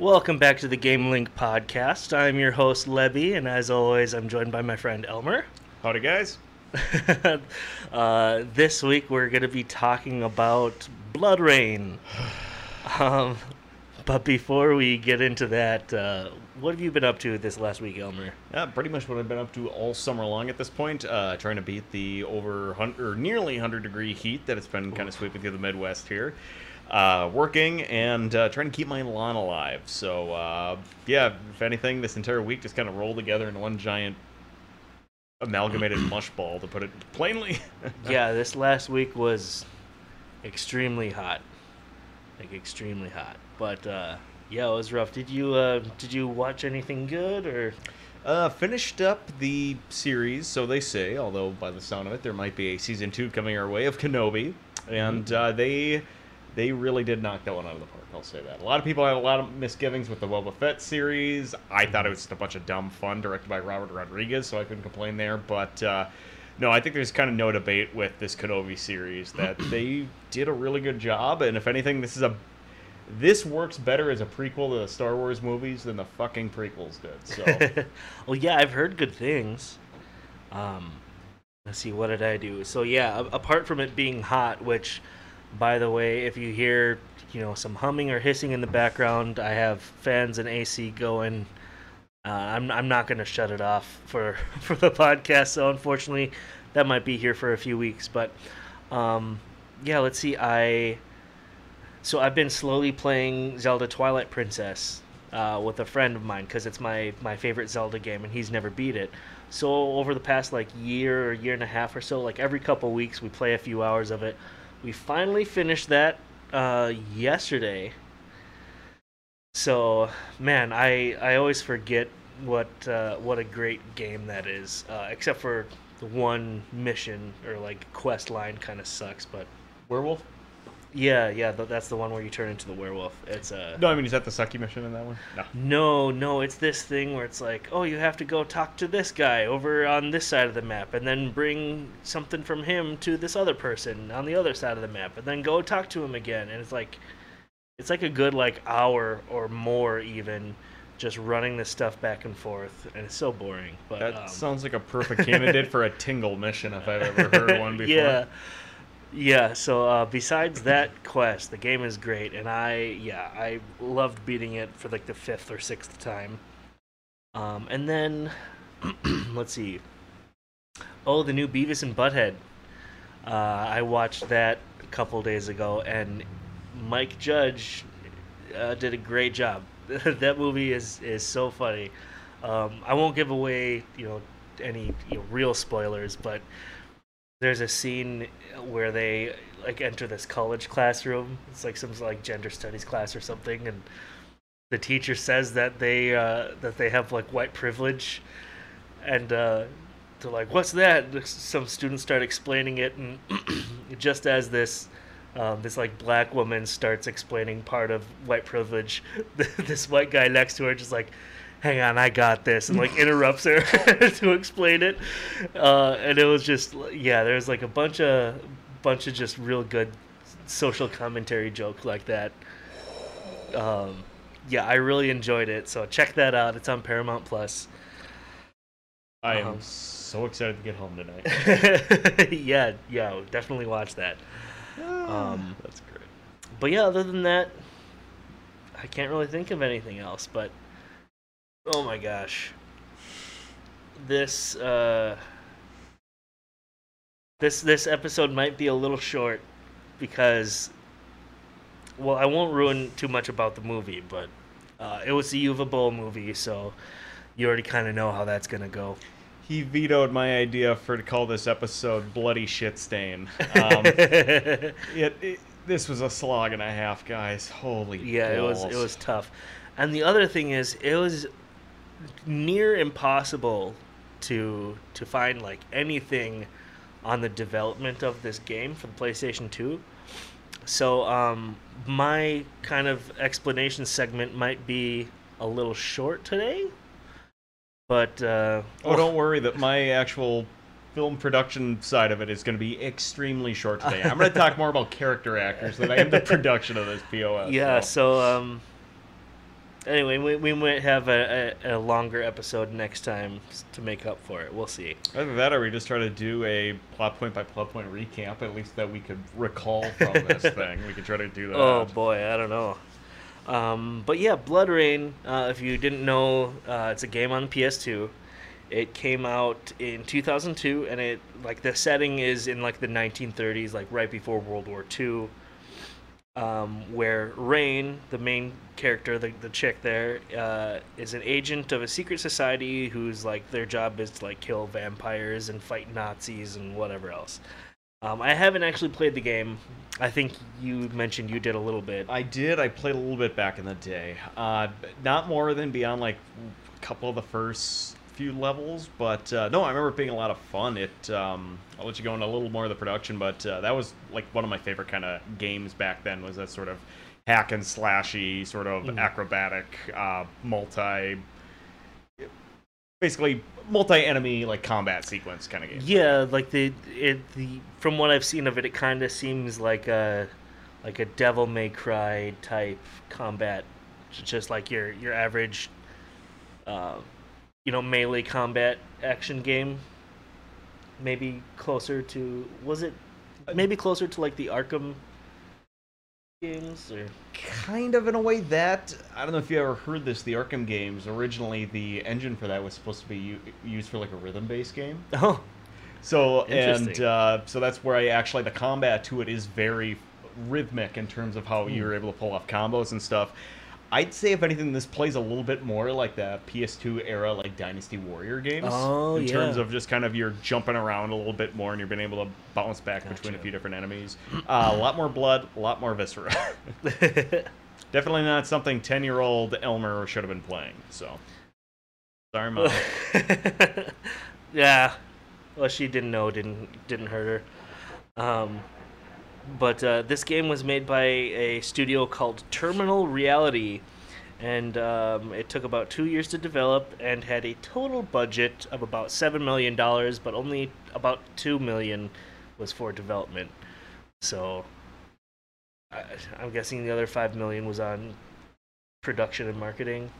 Welcome back to the Game Link podcast. I'm your host, Lebby, and as always, I'm joined by my friend Elmer. Howdy, guys. uh, this week, we're going to be talking about BloodRayne. Um, but before we get into that, uh, what have you been up to this last week, Elmer? Yeah, pretty much what I've been up to all summer long at this point, uh, trying to beat the over 100, or nearly 100 degree heat that it's been kind of sweeping through the Midwest here. Uh, working and uh, trying to keep my lawn alive. So, uh, yeah, if anything, this entire week just kind of rolled together in one giant amalgamated mush ball, to put it plainly. yeah, this last week was extremely hot. Like, extremely hot. But, uh, yeah, it was rough. Did you uh, did you watch anything good or? Uh, finished up the series, so they say. Although by the sound of it, there might be a season two coming our way of Kenobi, and Mm-hmm. uh, they they really did knock that one out of the park. I'll say that. A lot of people had a lot of misgivings with the Boba Fett series. I thought it was just a bunch of dumb fun directed by Robert Rodriguez, so I couldn't complain there. But uh, no, I think there's kind of no debate with this Kenobi series that they did a really good job, and if anything, this is a this works better as a prequel to the Star Wars movies than the fucking prequels did. So. well, yeah, I've heard good things. Um, let's see, what did I do? So yeah, apart from it being hot, which, by the way, if you hear you know some humming or hissing in the background, I have fans and AC going. Uh, I'm I'm not gonna shut it off for for the podcast, so unfortunately, that might be here for a few weeks. But um, yeah, let's see. I so I've been slowly playing Zelda Twilight Princess uh, with a friend of mine because it's my my favorite Zelda game, and he's never beat it. So over the past like year or year and a half or so, like every couple weeks, we play a few hours of it. We finally finished that uh, yesterday. So man, I I always forget what uh, what a great game that is. Uh, except for the one mission or like quest line kind of sucks, but Werewolf? Yeah, yeah, th- that's the one where you turn into the werewolf. It's a No, I mean, is that the sucky mission in that one? No. no, no, it's this thing where it's like, oh, you have to go talk to this guy over on this side of the map, and then bring something from him to this other person on the other side of the map, and then go talk to him again. And it's like, it's like a good like hour or more even, just running this stuff back and forth, and it's so boring. But That um, sounds like a perfect candidate for a tingle mission if I've ever heard one before. Yeah. Yeah, so uh, besides that quest, the game is great, and I, yeah, I loved beating it for like the fifth or sixth time. Um, and then, let's see. Oh, the new Beavis and Butthead. Uh, I watched that a couple days ago, and Mike Judge uh, did a great job. that movie is is so funny. Um, I won't give away, you know, any you know, real spoilers, but there's a scene where they like enter this college classroom. It's like some like gender studies class or something, and the teacher says that they uh, that they have like white privilege, and uh, they're like, "What's that?" Some students start explaining it, and just as this. Um, this like black woman starts explaining part of white privilege. this white guy next to her just like, hang on, I got this, and like interrupts her to explain it. Uh, and it was just, yeah, there's like a bunch of, bunch of just real good social commentary jokes like that. Um, yeah, I really enjoyed it. So check that out. It's on Paramount Plus. I am Um, so excited to get home tonight. yeah, yeah, definitely watch that. Um, That's great. but yeah, other than that, I can't really think of anything else. But oh my gosh, this uh, this this episode might be a little short because, well, I won't ruin too much about the movie, but uh, it was the Uwe Boll movie, so you already kind of know how that's gonna go. He vetoed my idea for to call this episode "Bloody Shit Stain." Um, it, it, this was a slog and a half, guys. Holy Yeah, it was it was tough. And the other thing is it was near impossible to to find like anything on the development of this game for the PlayStation 2. So um my kind of explanation segment might be a little short today. But uh Oh, don't worry that my actual film production side of it is going to be extremely short today. I'm going to talk more about character actors than I am the production of this POS. yeah, so. so um anyway, we, we might have a, a, a longer episode next time to make up for it. We'll see. Either that, or we just try to do a plot point by plot point recap, at least that we could recall from this thing. We could try to do that. Oh boy, I don't know. Um, but yeah, Blood Rain. Uh, if you didn't know, uh, it's a game on the PS2. It came out in 2002, and it like the setting is in like the 1930s, like right before World War II. Um, where Rayne, the main character, the, the chick there, uh, is an agent of a secret society who's like their job is to like kill vampires and fight Nazis and whatever else. Um, I haven't actually played the game. I think you mentioned you did a little bit. I did. I played a little bit back in the day. Uh, not more than beyond like a couple of the first few levels, but uh, no, I remember it being a lot of fun. It. Um, I'll let you go into a little more of the production, but uh, that was like one of my favorite kind of games back then. Was that sort of hack and slashy, sort of Mhm. acrobatic, uh, multi. Basically, multi-enemy like combat sequence kind of game. Yeah, like the it the from what I've seen of it, it kind of seems like a like a Devil May Cry type combat, just like your your average, uh, you know, melee combat action game. Maybe closer to was it? Maybe closer to like the Arkham games or kind of in a way that I don't know if you ever heard this. The Arkham games originally, the engine for that was supposed to be u- used for like a rhythm-based game. oh So and uh, so that's where I actually the combat to it is very rhythmic in terms of how Hmm. you're able to pull off combos and stuff. I'd say if anything, this plays a little bit more like the PS2 era, like Dynasty Warrior games. Oh, in yeah. terms of just kind of you're jumping around a little bit more and you're being able to bounce back between a few different enemies. Uh, a lot more blood, a lot more viscera. Definitely not something ten year old Elmer should have been playing. So sorry, mom. yeah. Well, she didn't know. Didn't didn't hurt her. Um, but uh, this game was made by a studio called Terminal Reality, and um, it took about two years to develop and had a total budget of about seven million dollars, but only about two million was for development. So, I, I'm guessing the other five million was on production and marketing.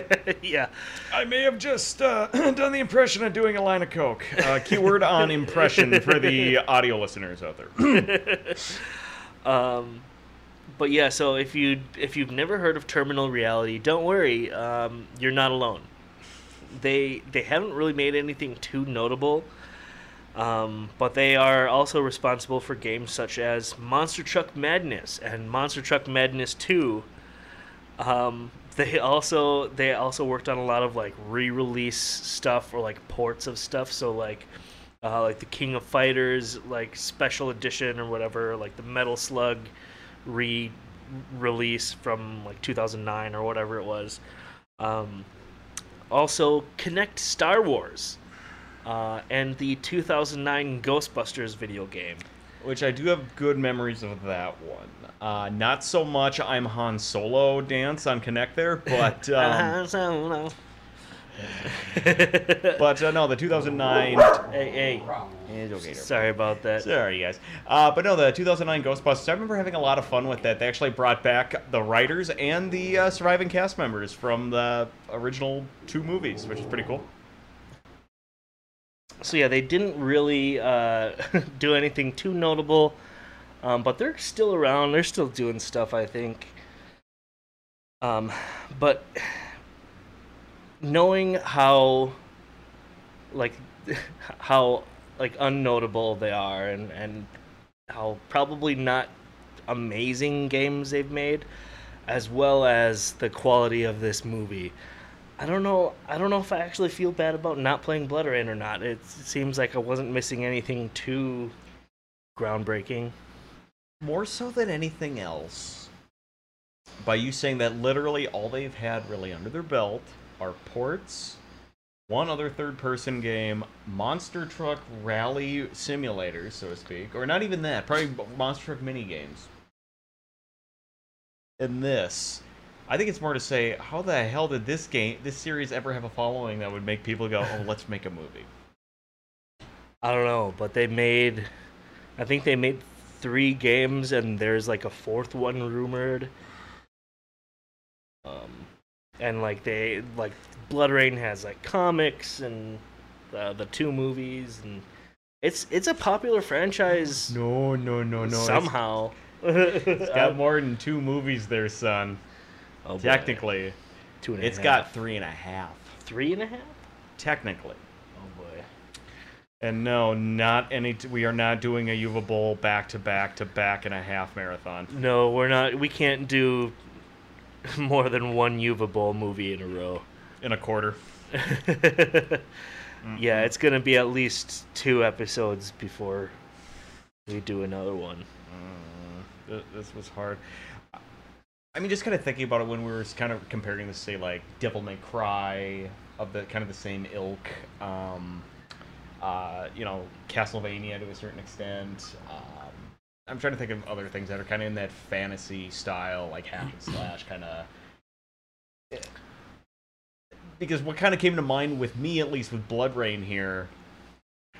yeah. I may have just uh, done the impression of doing a line of coke. Uh, keyword on impression for the audio listeners out there. Um, but yeah, so if you if you've never heard of Terminal Reality, don't worry, um, you're not alone. They they haven't really made anything too notable, um, but they are also responsible for games such as Monster Truck Madness and Monster Truck Madness Two. Um, they also they also worked on a lot of like re-release stuff or like ports of stuff. So like uh, like the King of Fighters like special edition or whatever, like the Metal Slug re-release from like 2009 or whatever it was. Um, also, Kinect Star Wars uh, and the 2009 Ghostbusters video game. Which I do have good memories of that one. Uh, not so much I'm Han Solo dance on Kinect there, but um, Solo. but uh, no, the 2009. hey, hey, It's okay, sorry about that. Sorry, guys. Uh, but no, the 2009 Ghostbusters. I remember having a lot of fun with that. They actually brought back the writers and the uh, surviving cast members from the original two movies, which is pretty cool. So yeah, they didn't really uh, do anything too notable, um, but they're still around. They're still doing stuff, I think. Um, but knowing how, like, how like unnotable they are, and and how probably not amazing games they've made, as well as the quality of this movie. I don't know. I don't know if I actually feel bad about not playing BloodRayne or not. It seems like I wasn't missing anything too groundbreaking. More so than anything else, by you saying that literally all they've had really under their belt are ports, one other third person game, Monster Truck Rally Simulator, so to speak, or not even that, probably Monster Truck mini games. And this, I think it's more to say, how the hell did this game, this series ever have a following that would make people go, oh, let's make a movie? I don't know, but they made. I think they made three games, and there's like a fourth one rumored. Um, and like they like BloodRayne has like comics and uh, the two movies and it's it's a popular franchise No, no, no, no. it's- somehow. it's got more than two movies there, son. Oh, boy. Technically, two and a it's half. got three and a half. three and a half. Technically. Oh boy. And no, not any. T- we are not doing a Uwe Boll back to back to back and a half marathon. No, we're not. We can't do more than one Uwe Boll movie in a row. In a quarter. yeah, it's gonna be at least two episodes before we do another one. Uh, this was hard. I mean, just kind of thinking about it when we were kind of comparing this, to say, like Devil May Cry of the kind of the same ilk. Um, uh, you know, Castlevania to a certain extent. Um, I'm trying to think of other things that are kind of in that fantasy style, like hack and slash kind of. Because what kind of came to mind with me, at least with BloodRayne here,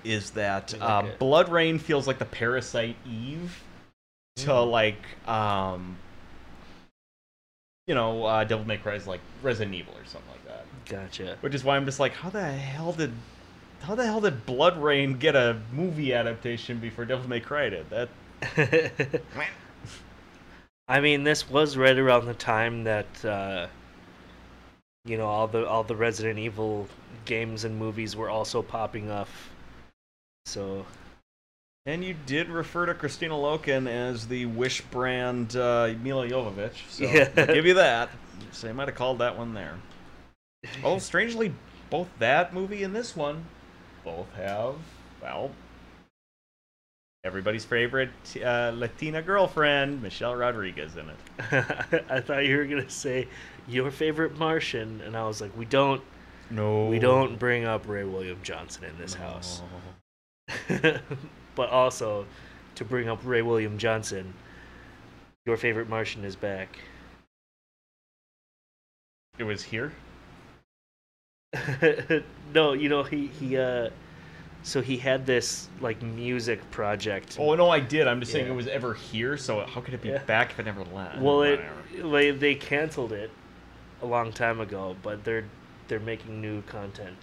is that uh. BloodRayne feels like the Parasite Eve to Mm. like um you know uh devil may cry is like resident evil or something like that Gotcha. which is why i'm just like how the hell did how the hell did BloodRayne get a movie adaptation before devil may cry did that I mean, this was right around the time that uh, you know all the all the Resident Evil games and movies were also popping off. So and you did refer to kristanna loken as the wish brand uh milla jovovich so Yeah. i'll give you that. So they might have called that one there. Oh strangely both that movie and this one both have well everybody's favorite uh, latina girlfriend michelle rodriguez in it. I thought you were gonna say your favorite Martian, and I was like, we don't no. we don't bring up Ray William Johnson in this house. but also, to bring up Ray William Johnson, your favorite Martian is back. it was here no, you know he he uh, so he had this like music project. oh no i did i'm just saying it was ever here so how could it be Yeah. back if it never left well, it like, they canceled it a long time ago, but they're they're making new content.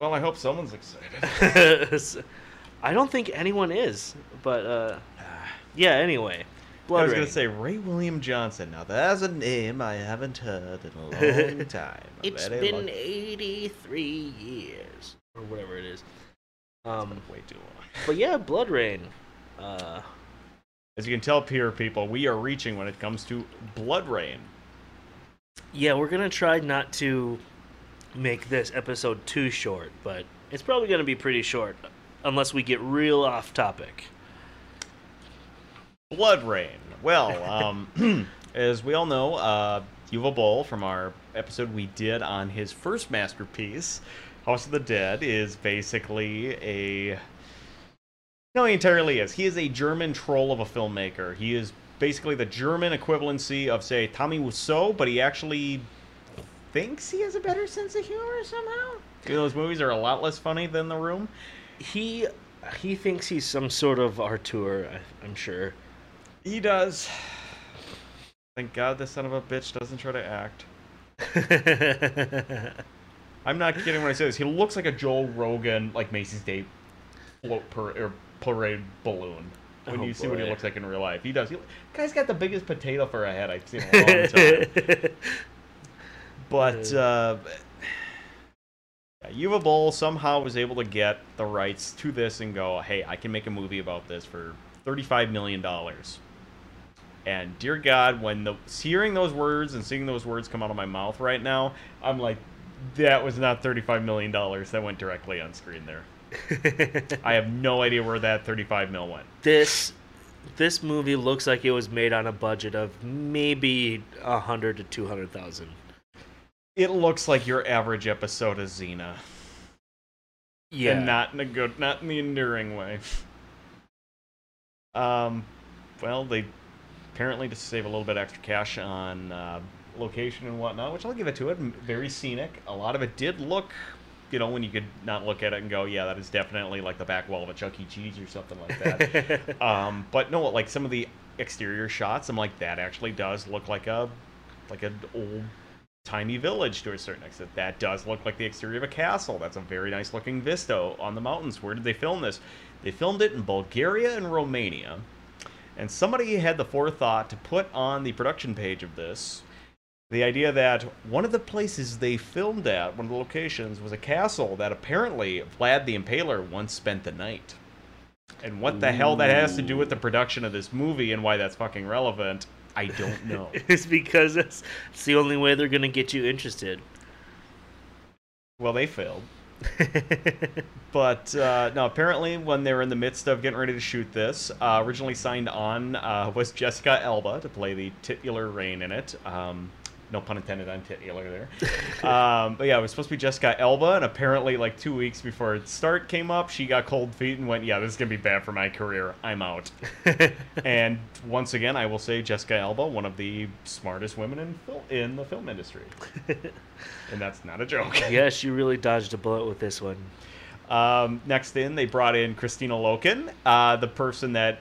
Well i hope someone's excited I don't think anyone is, but uh, yeah. Anyway, Blood I was Rain. gonna say Ray William Johnson. Now that's a name I haven't heard in a long time. It's been long- 83 years or whatever it is. Um, way too long. but yeah, BloodRayne. Uh, As you can tell, peer people, we are reaching when it comes to BloodRayne. yeah, we're gonna try not to make this episode too short, but it's probably gonna be pretty short unless we get real off topic. BloodRayne. Well, um, as we all know, uh, Uwe Boll from our episode we did on his first masterpiece, House of the Dead, is basically a. No, he entirely is. He is a German troll of a filmmaker. He is basically the German equivalency of, say, Tommy Wiseau, but he actually thinks he has a better sense of humor somehow. You know, those movies are a lot less funny than The Room. He he thinks he's some sort of auteur. I, I'm sure. He does. Thank God the son of a bitch doesn't try to act. I'm not kidding when I say this. He looks like a Joe Rogan, like Macy's Day float per, or parade balloon. When Oh, you see what he looks like in real life, he does. He, guy's got the biggest potato for a head I've seen in a long time. But uh, yeah, Uwe Boll somehow was able to get the rights to this and go, hey, I can make a movie about this for $35 million. And dear God, when the hearing those words and seeing those words come out of my mouth right now, I'm like, that was not $35 million that went directly on screen there. I have no idea where that 35 mil went. this this movie looks like it was made on a budget of maybe a hundred to two hundred thousand. It looks like your average episode of Xena. Yeah, and not in a good, not in the enduring way. Um, well, they apparently to save a little bit extra cash on uh, location and whatnot, which I'll give it to it. Very scenic. A lot of it did look, you know, when you could not look at it and go, yeah, that is definitely like the back wall of a Chuck E. Cheese or something like that. um, but no, like some of the exterior shots. I'm like, that actually does look like a like an old timey village to a certain extent. That does look like the exterior of a castle. That's a very nice looking vista on the mountains. Where did they film this? They filmed it in Bulgaria and Romania. And somebody had the forethought to put on the production page of this the idea that one of the places they filmed at, one of the locations, was a castle that apparently Vlad the Impaler once spent the night. And what the hell that has to do with the production of this movie and why that's fucking relevant, I don't know. it's because it's, it's the only way they're gonna get you interested. well, they failed. But uh, no, apparently, when they were in the midst of getting ready to shoot this, uh, originally signed on uh, was Jessica Alba to play the titular Rayne in it. Um, no pun intended on titular there. um, but yeah, it was supposed to be Jessica Alba, and apparently, like two weeks before its start came up, she got cold feet and went, "Yeah, this is gonna be bad for my career. I'm out." and once again, I will say Jessica Alba, one of the smartest women in fil- in the film industry, and that's not a joke. yeah, she really dodged a bullet with this one. Um, next in, they brought in Kristanna Loken, uh, the person that,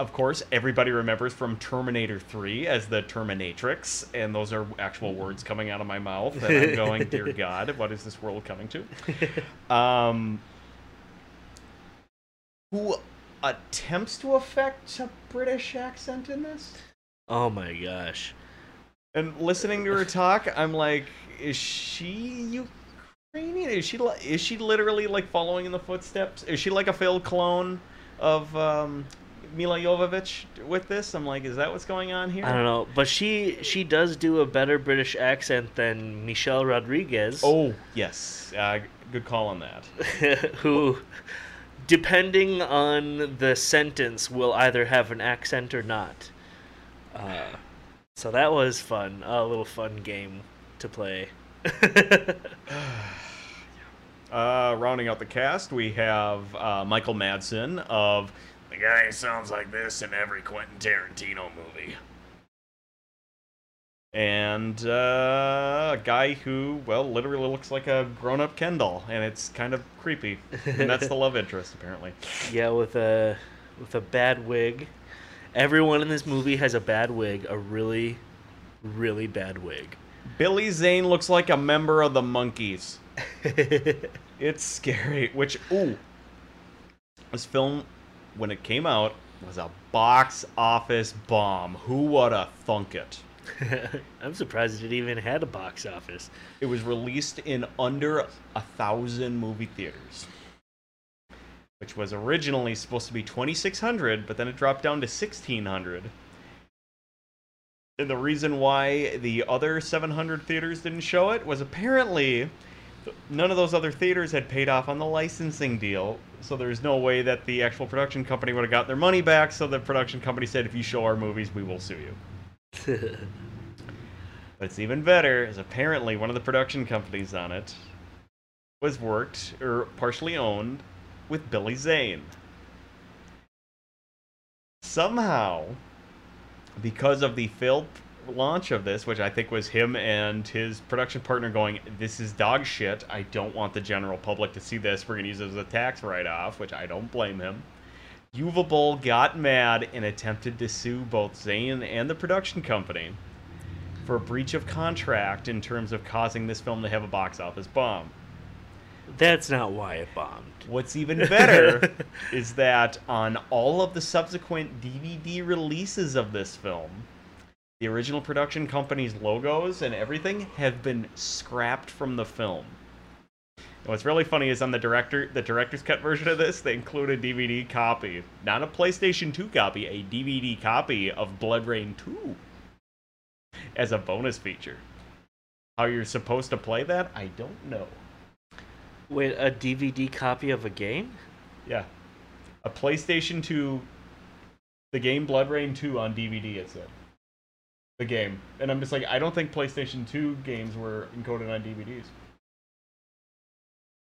of course, everybody remembers from Terminator 3 as the Terminatrix, and those are actual words coming out of my mouth, and I'm going, dear God, what is this world coming to? Um, who attempts to affect a British accent in this? Oh my gosh. And listening to her talk, I'm like, is she Ukrainian? Is she is she literally like following in the footsteps? Is she like a failed clone of um, Milla Jovovich with this? I'm like, is that what's going on here? I don't know, but she she does do a better British accent than Michelle Rodriguez, Oh yes, uh, good call on that. who, depending on the sentence, will either have an accent or not. Uh, so that was fun, a little fun game to play. Uh, rounding out the cast, we have uh, Michael Madsen of guy sounds like this in every Quentin Tarantino movie. And uh, a guy who, well, literally looks like a grown up Ken doll, and it's kind of creepy. And that's the love interest, apparently. yeah, with a with a bad wig. Everyone in this movie has a bad wig, a really, really bad wig. Billy Zane looks like a member of the Monkees. It's scary. Which, ooh, this film, when it came out, was a box office bomb. Who would have thunk it? I'm surprised it even had a box office. It was released in under a thousand movie theaters, which was originally supposed to be 2,600, but then it dropped down to 1,600. And the reason why the other 700 theaters didn't show it was apparently none of those other theaters had paid off on the licensing deal, so there's no way that the actual production company would have got their money back. So the production company said, if you show our movies, we will sue you. But it's even better, is apparently one of the production companies on it was worked or partially owned with Billy Zane. Somehow, because of the failed launch of this, which I think was him and his production partner going, This is dog shit. I don't want the general public to see this. We're going to use it as a tax write off, which I don't blame him. Uwe Boll got mad and attempted to sue both Zane and the production company for breach of contract in terms of causing this film to have a box office bomb. That's not why it bombed. What's even better is that on all of the subsequent DVD releases of this film, the original production company's logos and everything have been scrapped from the film. And what's really funny is on the director, the director's cut version of this, they include a DVD copy, not a PlayStation 2 copy, a DVD copy of BloodRayne 2 as a bonus feature. How you're supposed to play that, I don't know. Wait, a DVD copy of a game? Yeah. A PlayStation 2, the game BloodRayne 2 on DVD, it's it said. The game. And I'm just like, I don't think PlayStation 2 games were encoded on DVDs.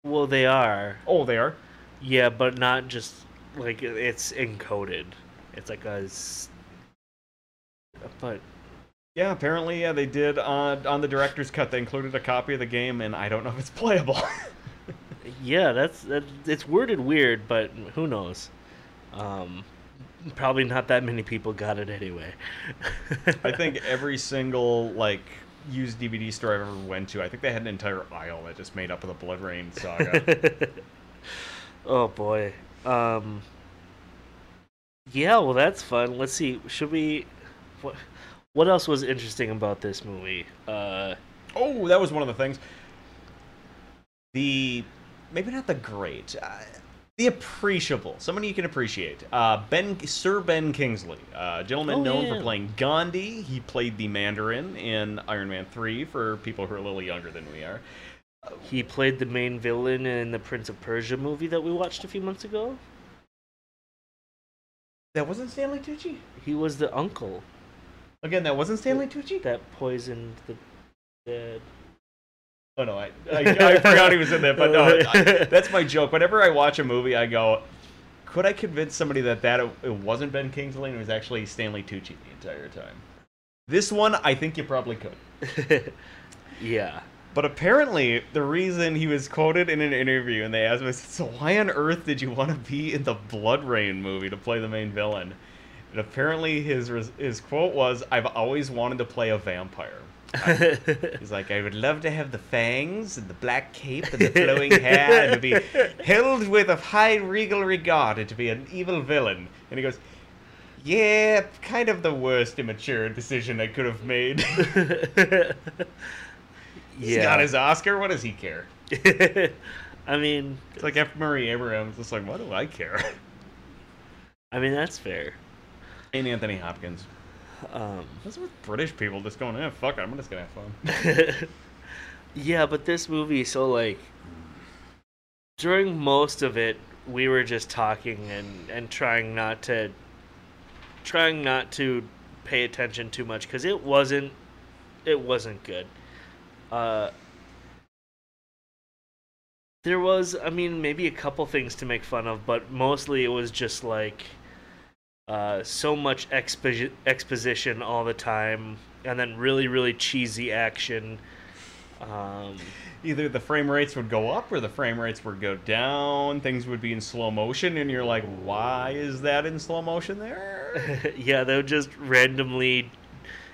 Well, they are. Oh, they are? Yeah, but not just like it's encoded. It's like a. But Yeah, apparently, yeah, they did on, on the director's cut. They included a copy of the game, and I don't know if it's playable. yeah, that's that. It's worded weird, but who knows? Um, probably not that many people got it anyway. I think every single like used DVD store I've ever went to, I think they had an entire aisle that just made up of the BloodRayne saga. oh boy. Um Yeah, well that's fun. Let's see. Should we what what else was interesting about this movie? Uh oh, that was one of the things. The maybe not the great. Uh, the appreciable, someone you can appreciate. Uh, Ben Sir Ben Kingsley, uh, gentleman Oh, known yeah. for playing Gandhi. He played the Mandarin in Iron Man Three. For people who are a little younger than we are, he played the main villain in the Prince of Persia movie that we watched a few months ago. that wasn't Stanley Tucci. He was the uncle Again, that wasn't Stanley Tucci. that poisoned the dead. Oh no, I, I, I forgot he was in there, But no, I, that's my joke. Whenever I watch a movie, I go, could I convince somebody that that it, wasn't Ben Kingsley and it was actually Stanley Tucci the entire time? This one, I think you probably could. yeah. But apparently, the reason he was quoted in an interview and they asked him, so why on earth did you want to be in the BloodRayne movie to play the main villain? And apparently, his his quote was, "I've always wanted to play a vampire." He's like, I would love to have the fangs and the black cape and the flowing hair and to be held with a high regal regard and to be an evil villain. And he goes, Yeah, kind of the worst immature decision I could have made. He's got his Oscar. What does he care? I mean, It's like F. Murray Abrams. It's like, what do I care? I mean that's fair. And Anthony Hopkins. Um, What's with British people just going, eh, fuck it, I'm just gonna have fun. yeah, but this movie, so like, during most of it, we were just talking and and trying not to, trying not to pay attention too much because it wasn't, it wasn't good. Uh, there was, I mean, maybe a couple things to make fun of, but mostly it was just like uh, so much expo- exposition all the time, and then really, really cheesy action. Um, Either the frame rates would go up or the frame rates would go down. Things would be in slow motion, and you're like, why is that in slow motion there? yeah, they would just randomly,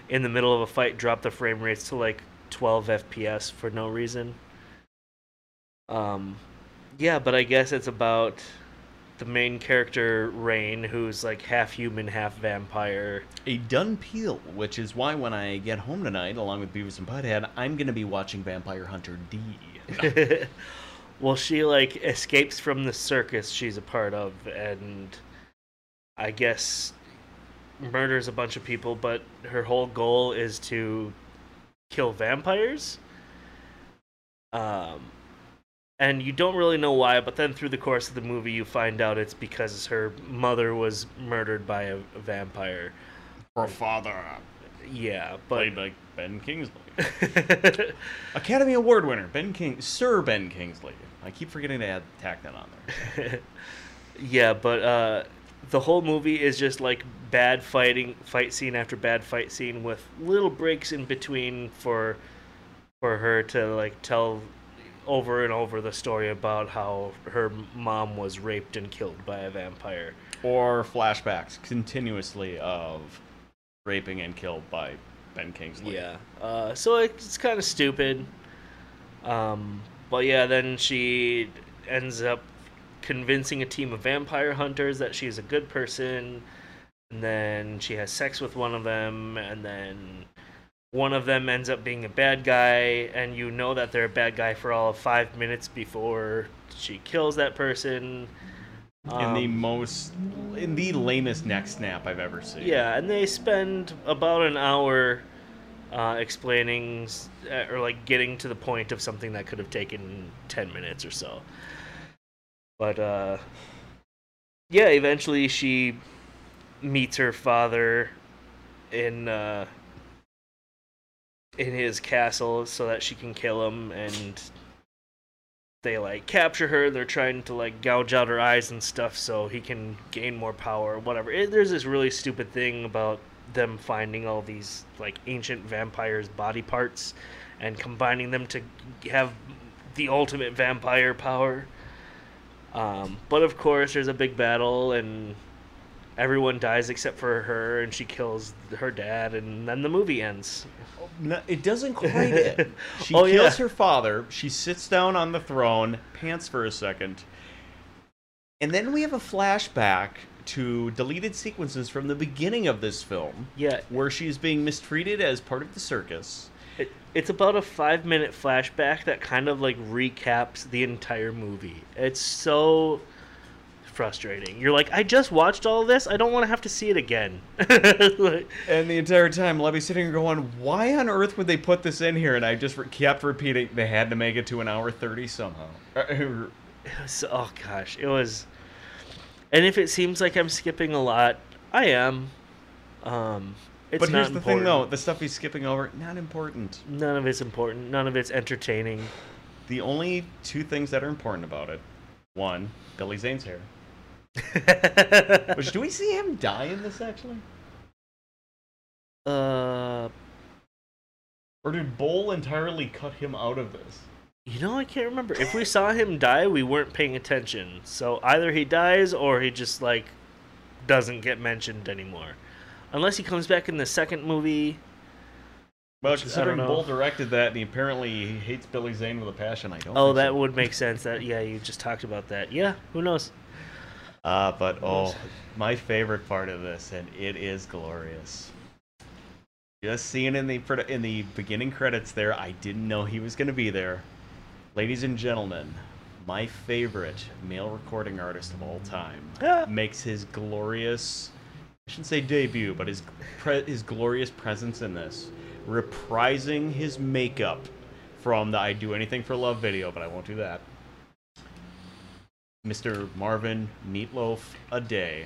in the middle of a fight, drop the frame rates to like 12 FPS for no reason. Um, yeah, but I guess it's about the main character Rayne, who's like half human, half vampire. A dhampir, which is why when I get home tonight, along with Beavis and Butthead, I'm to be watching Vampire Hunter D. well, she like escapes from the circus she's a part of, and I guess murders a bunch of people. But her whole goal is to kill vampires. Um, and you don't really know why, but then through the course of the movie, you find out it's because her mother was murdered by a, a vampire. Her father, Yeah, but played by Ben Kingsley. Academy Award winner, Ben King, Sir Ben Kingsley. I keep forgetting to add tack that on there. yeah, but uh, the whole movie is just like bad fighting, fight scene after bad fight scene with little breaks in between for for her to like tell over and over the story about how her mom was raped and killed by a vampire. Or flashbacks continuously of raping and killed by Ben Kingsley. Yeah. Uh, so it's kind of stupid. Um, but yeah, then she ends up convincing a team of vampire hunters that she's a good person. And then she has sex with one of them. And then one of them ends up being a bad guy. And you know that they're a bad guy for all of five minutes before she kills that person. In the Um, most, in the lamest neck snap I've ever seen. Yeah, and they spend about an hour uh, explaining uh, or like getting to the point of something that could have taken 10 minutes or so. But uh, yeah, eventually she meets her father in uh, in his castle so that she can kill him and they like capture her. They're trying to like gouge out her eyes and stuff so he can gain more power or whatever. It, there's this really stupid thing about them finding all these like ancient vampires body parts and combining them to have the ultimate vampire power. Um, but of course there's a big battle and everyone dies except for her, and she kills her dad, and then the movie ends. No, it doesn't quite end. She Oh, kills yeah. her father. She sits down on the throne, pants for a second, and then we have a flashback to deleted sequences from the beginning of this film, Yeah, where she's being mistreated as part of the circus. it, it's about a five minute flashback that kind of like recaps the entire movie. It's so frustrating. You're like, I just watched all this. I don't want to have to see it again. Like- And the entire time, Lebby's sitting here going, "Why on earth would they put this in here?" And I just re- kept repeating, "They had to make it to an hour thirty somehow." Uh, So, oh gosh, it was. And if it seems like I'm skipping a lot, I am. Um, it's but here's the thing, though: the stuff he's skipping over, not important. None of it's important. None of it's entertaining. The only two things that are important about it: one, Billy Zane's hair. Which do we see him die in this actually, uh, or did Boll entirely cut him out of this? you know, I can't remember. If we saw him die, we weren't paying attention. So either he dies or he just like doesn't get mentioned anymore. Unless he comes back in the second movie. Well, considering don't know. Boll directed that, and he apparently he hates Billy Zane with a passion, I don't. Oh, think that so. would make sense. That yeah, you just talked about that. Yeah, who knows? Uh, but oh, my favorite part of this, and it is glorious. Just seeing in the in the beginning credits there, I didn't know he was going to be there. Ladies and gentlemen, my favorite male recording artist of all time Ah. makes his glorious, I shouldn't say debut, but his pre- his glorious presence in this, reprising his makeup from the "I Do Anything for Love" video, but I won't do that. Mr. Marvin Meatloaf Aday,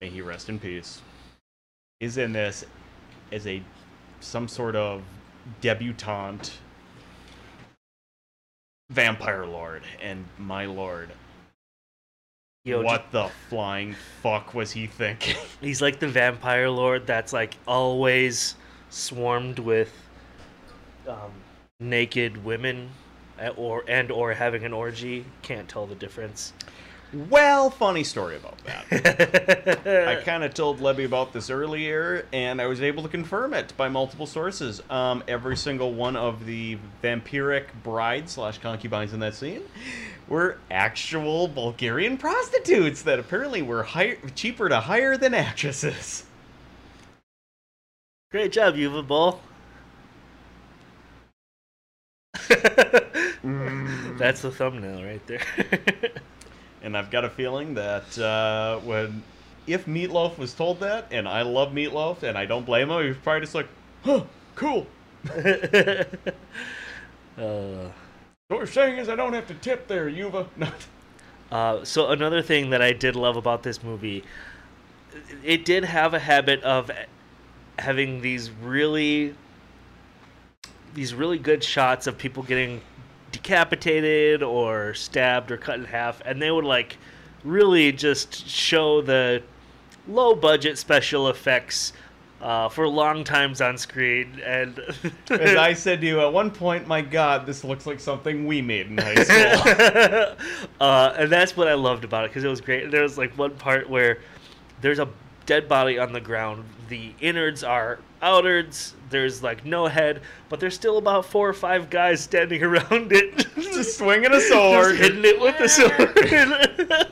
may he rest in peace, is in this as a some sort of debutante vampire lord, and my lord, Yo, what the flying fuck was he thinking? He's like the vampire lord that's like always swarmed with um, naked women, or and or having an orgy. Can't tell the difference. well, funny story about that. I kind of told Lebby about this earlier, and I was able to confirm it by multiple sources. Um, every single one of the vampiric brides slash concubines in that scene were actual Bulgarian prostitutes that apparently were cheaper to hire than actresses. Great job, Uwe Boll. That's the thumbnail right there. And I've got a feeling that uh, when, if Meatloaf was told that, and I love Meatloaf, and I don't blame him, he was probably just like, huh, cool. uh, What we're saying is I don't have to tip there, Uwe. Uh, so another thing that I did love about this movie, it did have a habit of having these really, these really good shots of people getting decapitated or stabbed or cut in half, and they would like really just show the low budget special effects uh, for long times on screen and As I said to you at one point, my God, this looks like something we made in high school. uh, and that's what I loved about it because it was great. There was like one part where there's a dead body on the ground. The innards are outards. There's like no head, but there's still about four or five guys standing around it, just swinging a sword. just hitting it with the sword.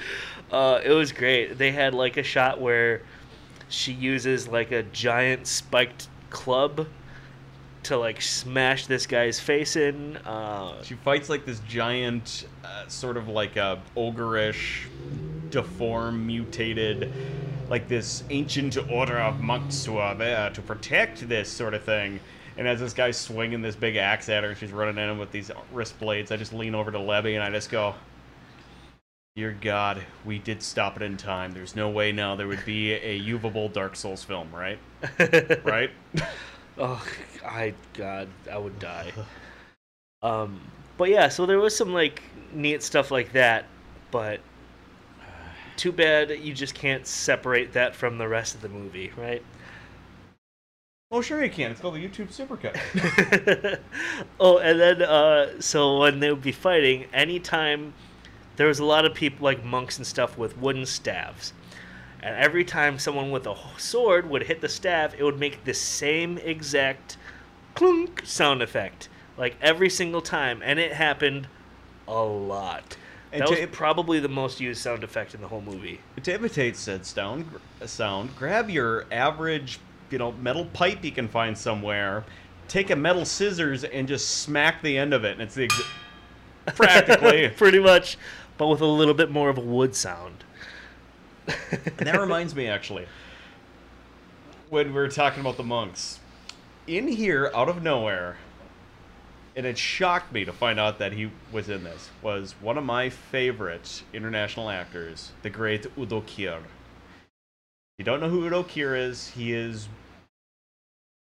uh, it was great. They had like a shot where she uses like a giant spiked club to like smash this guy's face in. Uh, She fights like this giant, uh, sort of like a ogreish, deformed, mutated, like this ancient order of monks who are there to protect this sort of thing. And as this guy's swinging this big axe at her, and she's running at him with these wrist blades, I just lean over to Lebby and I just go, Dear God, we did stop it in time. There's no way now there would be a Uwe Boll Dark Souls film, right? Right? Oh, I God, I would die. Um, but yeah, so there was some like neat stuff like that, but too bad you just can't separate that from the rest of the movie, right? oh, sure you can. It's called the YouTube Supercut. oh, and then uh, so when they would be fighting, anytime there was a lot of people like monks and stuff with wooden staves. And every time someone with a sword would hit the staff, it would make the same exact clunk sound effect. Like every single time. And it happened a lot. That was probably the most used sound effect in the whole movie. To imitate said sound, sound, grab your average, you know, metal pipe you can find somewhere, take a metal scissors and just smack the end of it, and it's the ex- practically. Pretty much, but with a little bit more of a wood sound. And that reminds me, actually, when we were talking about the monks, in here, out of nowhere, and it shocked me to find out that he was in this, was one of my favorite international actors, the great Udo Kier. If you don't know who Udo Kier is, he is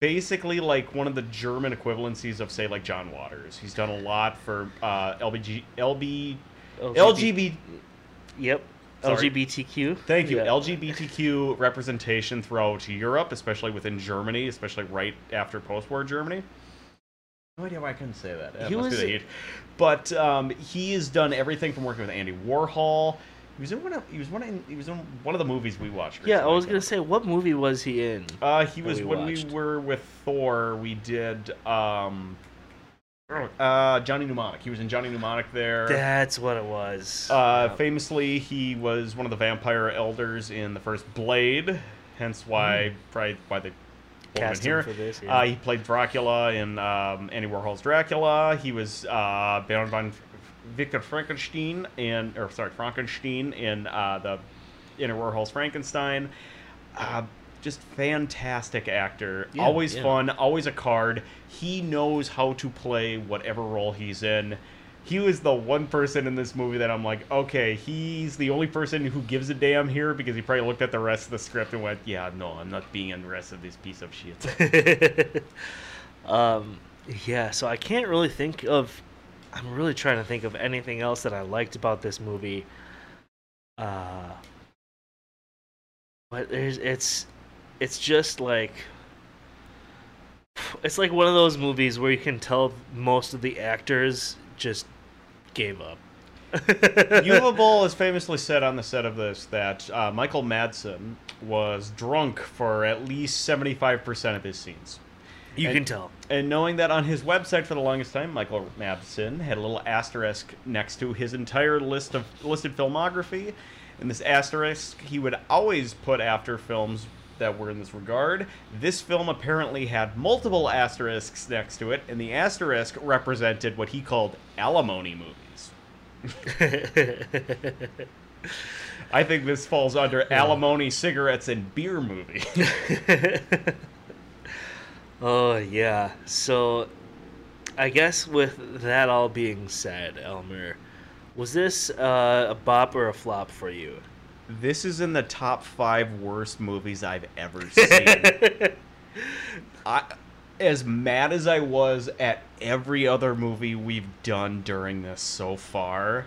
basically like one of the German equivalencies of, say, like John Waters. He's done a lot for uh, LBG, LB, LGBT. Yep. Sorry. LGBTQ. Thank you. Yeah. LGBTQ representation throughout Europe, especially within Germany, especially right after post-war Germany. No idea why I couldn't say that. It He was-. But um, he has done everything from working with Andy Warhol. He was in one of he was one in, he was in one of the movies we watched. Yeah, I was gonna say, what movie was he in? Uh, he was we when watched. we were with Thor. We did um, uh, Johnny Mnemonic. He was in Johnny Mnemonic there. That's what it was. Uh, famously, he was one of the vampire elders in the first Blade, hence why probably why they pulled him in Cast him here. this, yeah. Uh, he played Dracula in um, Andy Warhol's Dracula. He was uh, Baron von Victor Frankenstein in, or sorry, Frankenstein in uh, the Andy Warhol's Frankenstein. Uh, just fantastic actor. Yeah, always yeah. fun. Always a card. He knows how to play whatever role he's in. He was the one person in this movie that I'm like, okay, he's the only person who gives a damn here because he probably looked at the rest of the script and went, yeah, no, I'm not being in the rest of this piece of shit. um, yeah, so I can't really think of. I'm really trying to think of anything else that I liked about this movie. Uh, but there's it's it's just like it's like one of those movies where you can tell most of the actors just gave up. Uwe Boll has famously said on the set of this that uh, Michael Madsen was drunk for at least 75% of his scenes. you and- can tell. And knowing that on his website for the longest time, Michael Madsen had a little asterisk next to his entire list of listed filmography. And this asterisk he would always put after films that were in this regard. This film apparently had multiple asterisks next to it, and the asterisk represented what he called alimony movies. I think this falls under alimony cigarettes and beer movie. oh yeah. So I guess with that all being said, Elmer, was this uh, a bop or a flop for you? This is in the top five worst movies I've ever seen. I, as mad as I was at every other movie we've done during this so far,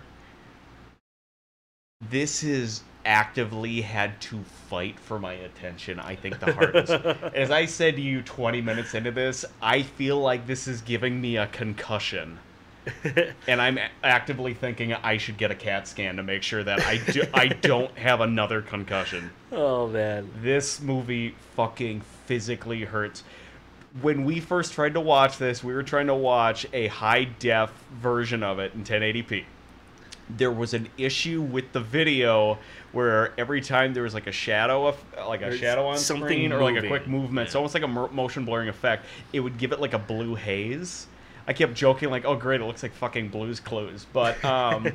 this has actively had to fight for my attention. I think the hardest. as I said to you 20 minutes into this, I feel like this is giving me a concussion. and I'm actively thinking I should get a CAT scan to make sure that I do, I don't have another concussion. oh man. This movie fucking physically hurts. When we first tried to watch this, we were trying to watch a high def version of it in 1080p. There was an issue with the video where every time there was like a shadow of like a Or shadow on something screen or like a quick movement, it's almost like a motion blurring effect. It would give it like a blue haze. I kept joking like, "Oh great, it looks like fucking Blue's Clues," but um,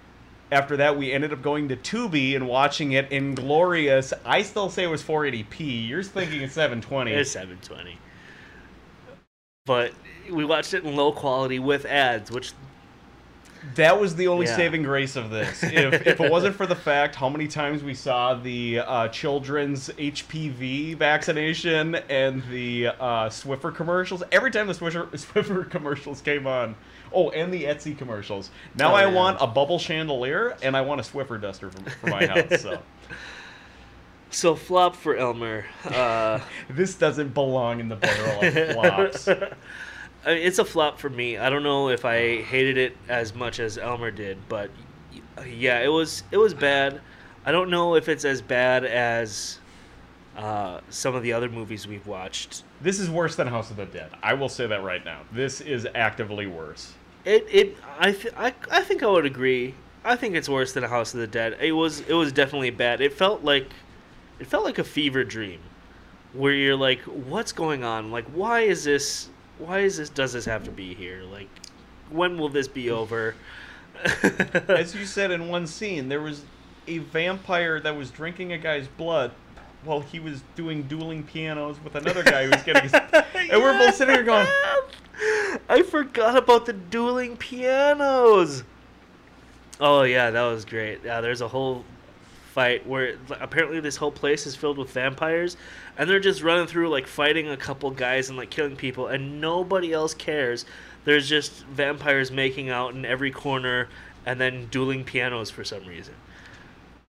after that, we ended up going to Tubi and watching it in glorious. I still say it was 480p. You're thinking it's 720. It's 720. But we watched it in low quality with ads, which that was the only Yeah. saving grace of this. If, if it wasn't for the fact how many times we saw the uh, children's HPV vaccination and the uh, Swiffer commercials, every time the Swiffer, Swiffer commercials came on. Oh, and the Etsy commercials. Now Oh, I yeah. want a bubble chandelier and I want a Swiffer duster for, for my house. So so flop for Elmer. Uh, this doesn't belong in the barrel of flops. I mean, it's a flop for me. I don't know if I hated it as much as Elmer did, but yeah, it was it was bad. I don't know if it's as bad as uh, some of the other movies we've watched. This is worse than House of the Dead. I will say that right now. This is actively worse. It it I th- I I think I would agree. I think it's worse than House of the Dead. It was it was definitely bad. It felt like it felt like a fever dream where you're like what's going on? Like why is this why is this does this have to be here? Like when will this be over? As you said in one scene, there was a vampire that was drinking a guy's blood while he was doing dueling pianos with another guy who was getting his... and we're both sitting here going I forgot about the dueling pianos. Oh yeah, that was great. Yeah, there's a whole fight where apparently this whole place is filled with vampires and they're just running through like fighting a couple guys and like killing people and nobody else cares. There's just vampires making out in every corner and then dueling pianos for some reason.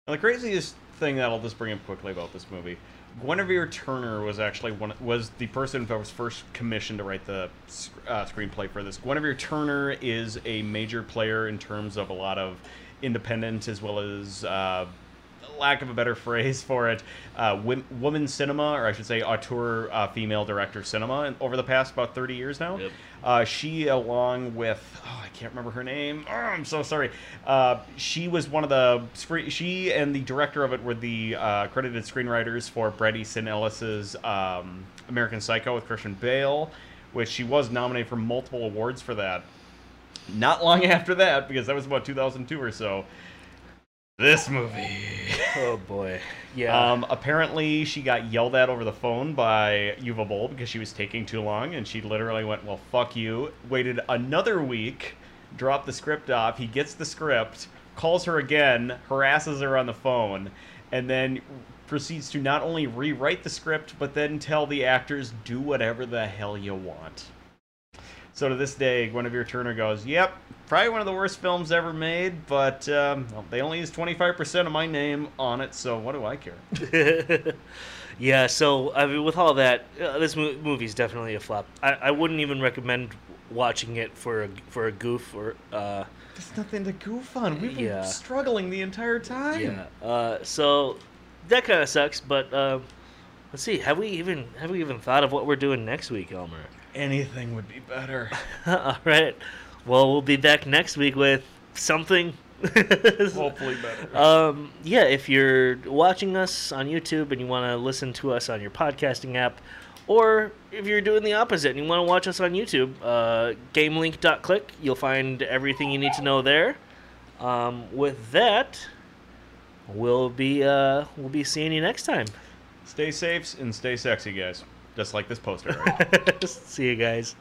The craziest thing that I'll just bring up quickly about this movie, Guinevere Turner was actually one was the person that was first commissioned to write the uh, screenplay for this. Guinevere Turner is a major player in terms of a lot of independent as well as uh, lack of a better phrase for it, uh, women cinema, or I should say, auteur uh, female director cinema, over the past about 30 years now. Yep. Uh, she, along with, oh, I can't remember her name. Oh, I'm so sorry. Uh, she was one of the, she and the director of it were the uh, credited screenwriters for Bret Easton Ellis's um, American Psycho with Christian Bale, which she was nominated for multiple awards for that. Not long after that, because that was about 2002 or so, this movie. oh boy. Yeah. Um, apparently, she got yelled at over the phone by Uwe Boll because she was taking too long, and she literally went, "Well, fuck you." Waited another week, dropped the script off. He gets the script, calls her again, harasses her on the phone, and then proceeds to not only rewrite the script but then tell the actors, "Do whatever the hell you want." So to this day, Guinevere Turner goes, "Yep, probably one of the worst films ever made, but um, well, they only use 25% of my name on it, so what do I care?" yeah. So I mean, with all that, uh, this mo- is definitely a flop. I, I wouldn't even recommend watching it for a for a goof or. Uh, There's nothing to goof on. We've been yeah. struggling the entire time. Yeah. Uh, so that kind of sucks, but. Uh, let's see. Have we even have we even thought of what we're doing next week, Elmer? Anything would be better. All right. Well, we'll be back next week with something. Hopefully better. Um, yeah, if you're watching us on YouTube and you want to listen to us on your podcasting app, or if you're doing the opposite and you want to watch us on YouTube, uh, gamelink.click, you'll find everything you need to know there. Um, with that, we'll be uh, we'll be seeing you next time. Stay safe and stay sexy, guys. Just like this poster. Right? See you guys.